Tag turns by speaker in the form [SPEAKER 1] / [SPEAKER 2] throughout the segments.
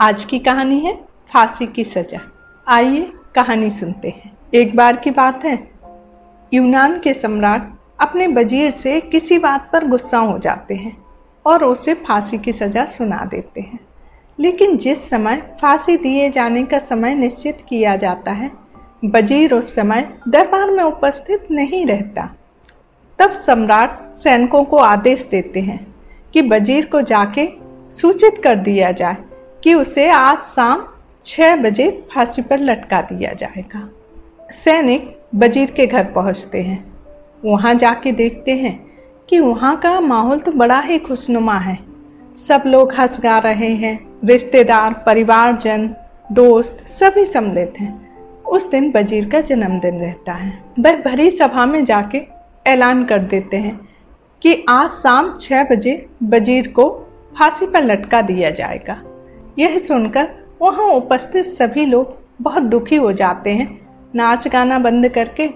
[SPEAKER 1] आज की कहानी है फांसी की सजा। आइए कहानी सुनते हैं। एक बार की बात है। यूनान के सम्राट अपने वज़ीर से किसी बात पर गुस्सा हो जाते हैं और उसे फांसी की सजा सुना देते हैं। लेकिन जिस समय फांसी दिए जाने का समय निश्चित किया जाता है, वज़ीर उस समय दरबार में उपस्थित नहीं रहता। तब सम्राट सैनिकों को आदेश देते हैं कि वज़ीर को जाके सूचित कर दिया जाए कि उसे आज शाम छः बजे फांसी पर लटका दिया जाएगा। सैनिक वज़ीर के घर पहुँचते हैं। वहाँ जाके देखते हैं कि वहाँ का माहौल तो बड़ा ही खुशनुमा है। सब लोग हंस गा रहे हैं। रिश्तेदार, परिवारजन, दोस्त सभी सम्मिलित हैं। उस दिन वज़ीर का जन्मदिन रहता है। वह भरी सभा में जाके ऐलान कर देते हैं कि आज शाम छः बजे वज़ीर को फांसी पर लटका दिया जाएगा। यह सुनकर वहाँ उपस्थित सभी लोग बहुत दुखी हो जाते हैं। नाच गाना बंद करके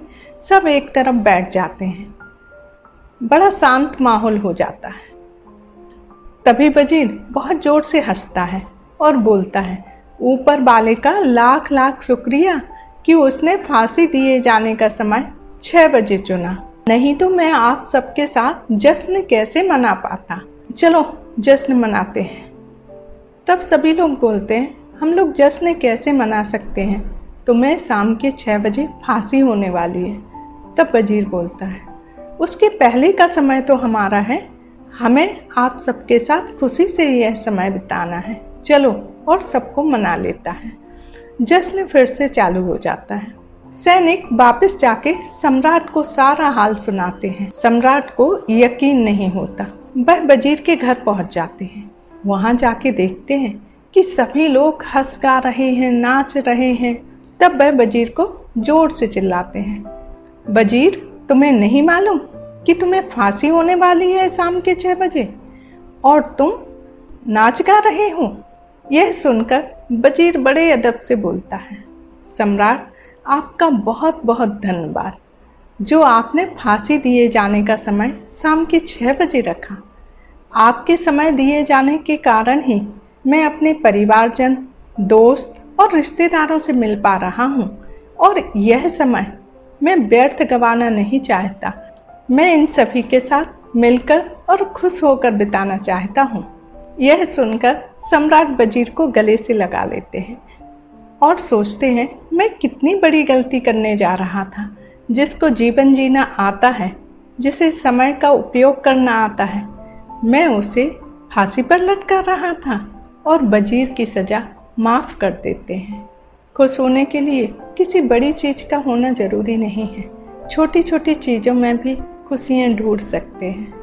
[SPEAKER 1] सब एक तरफ़ बैठ जाते हैं। बड़ा शांत माहौल हो जाता है। तभी वज़ीर बहुत ज़ोर से हंसता है और बोलता है, ऊपर वाले का लाख लाख शुक्रिया कि उसने फांसी दिए जाने का समय छः बजे चुना। नहीं तो मैं आप सबके साथ जश्न कैसे मना पाता? चलो, जश्न मनाते हैं। तब सभी लोग बोलते हैं, हम लोग जश्न कैसे मना सकते हैं? तुम्हें शाम के छः बजे फांसी होने वाली है। तब वज़ीर बोलता है, उसके पहले का समय तो हमारा है। हमें आप सबके साथ खुशी से यह समय बिताना है। चलो, और सबको मना लेता है। जश्न फिर से चालू हो जाता है। सैनिक वापस जाके सम्राट को सारा हाल सुनाते हैं। सम्राट को यकीन नहीं होता। वह वज़ीर के घर पहुँच जाते हैं। वहाँ जाके देखते हैं कि सभी लोग हंस गा रहे हैं, नाच रहे हैं। तब वह वज़ीर को ज़ोर से चिल्लाते हैं। वज़ीर तुम्हें नहीं मालूम कि तुम्हें फांसी होने वाली है शाम के छह बजे? और तुम नाच गा रहे हो? यह सुनकर वज़ीर बड़े अदब से बोलता है, सम्राट, आपका बहुत बहुत धन्यवाद। जो आपने फांसी दिए जाने का समय शाम के छः बजे रखा आपके समय दिए जाने के कारण ही मैं अपने परिवारजन, दोस्त और रिश्तेदारों से मिल पा रहा हूँ और यह समय मैं व्यर्थ गंवाना नहीं चाहता। मैं इन सभी के साथ मिलकर और खुश होकर बिताना चाहता हूँ। यह सुनकर सम्राट वज़ीर को गले से लगा लेते हैं और सोचते हैं, मैं कितनी बड़ी गलती करने जा रहा था, जिसको जीवन जीना आता है, जिसे समय का उपयोग करना आता है। मैं उसे फांसी पर लटका रहा था और वज़ीर की सज़ा माफ़ कर देते हैं। खुश होने के लिए किसी बड़ी चीज़ का होना ज़रूरी नहीं है। छोटी छोटी चीज़ों में भी खुशियाँ ढूंढ सकते हैं।